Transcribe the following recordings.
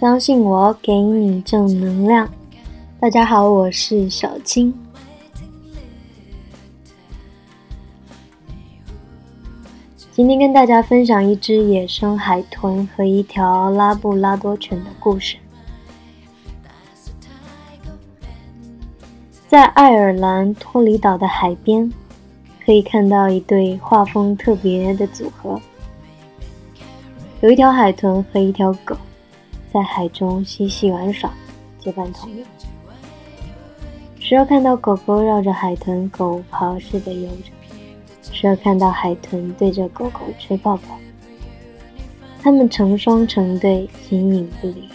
相信我，给你正能量。大家好，我是小青。今天跟大家分享一只野生海豚和一条拉布拉多犬的故事。在爱尔兰托里岛的海边，可以看到一对画风特别的组合，有一条海豚和一条狗。在海中嬉戏玩耍，结伴同游。时而看到狗狗绕着海豚狗刨似的游着，时而看到海豚对着狗狗吹泡泡。它们成双成对，形影不离。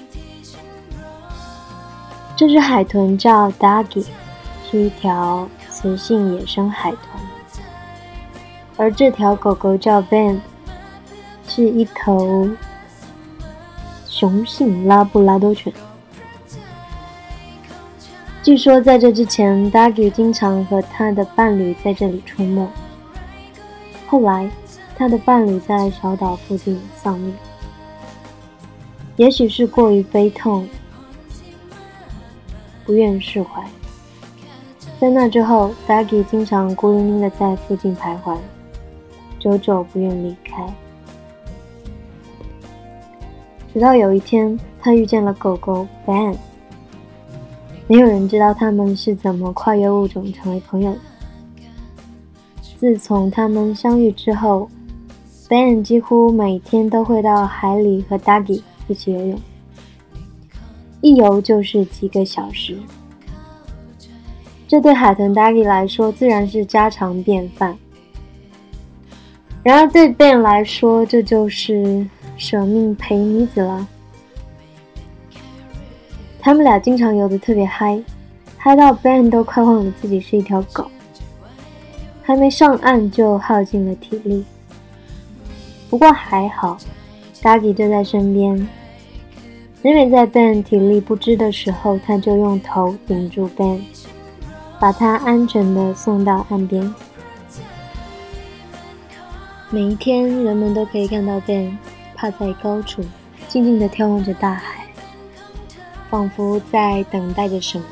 这只海豚叫 Doggy，是一条雌性野生海豚，而这条狗狗叫 Ben，是一头。雄性拉布拉多犬。据说在这之前，Doggy 经常和他的伴侣在这里出没。后来，他的伴侣在小岛附近丧命，也许是过于悲痛，不愿释怀。在那之后，Doggy 经常孤零零的在附近徘徊，久久不愿离开。直到有一天，他遇见了狗狗 Ben。没有人知道他们是怎么跨越物种成为朋友的。自从他们相遇之后，Ben 几乎每天都会到海里和 Doggy 一起游泳，一游就是几个小时。这对海豚 Doggy 来说自然是家常便饭，然而对 Ben 来说，这就是……舍命陪女子了。他们俩经常游得特别嗨，嗨到 Ben 都快忘了自己是一条狗，还没上岸就耗尽了体力。不过还好，Doggy 就在身边。每每在 Ben 体力不支的时候，他就用头顶住 Ben，把他安全地送到岸边。每一天，人们都可以看到 Ben。趴在高处，静静地眺望着大海，仿佛在等待着什么。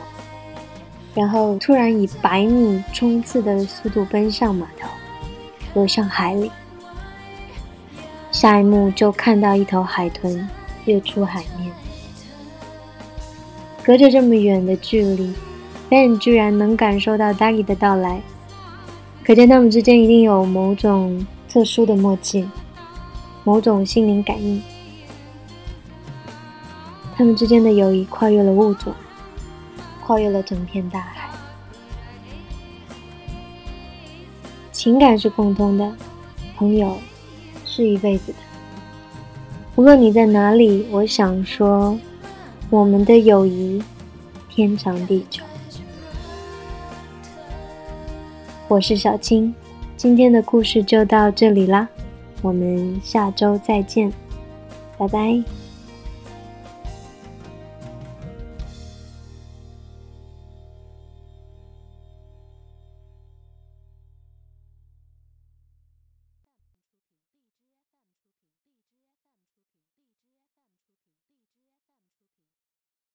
然后突然以百米冲刺的速度奔向码头，游向海里。下一幕就看到一头海豚跃出海面。隔着这么远的距离，Ben 居然能感受到 Daggy 的到来，可见他们之间一定有某种特殊的默契。某种心灵感应，他们之间的友谊跨越了物种，跨越了整片大海。情感是共通的，朋友是一辈子的。无论你在哪里，我想说，我们的友谊天长地久。我是小青，今天的故事就到这里啦。我们下周再见，拜拜。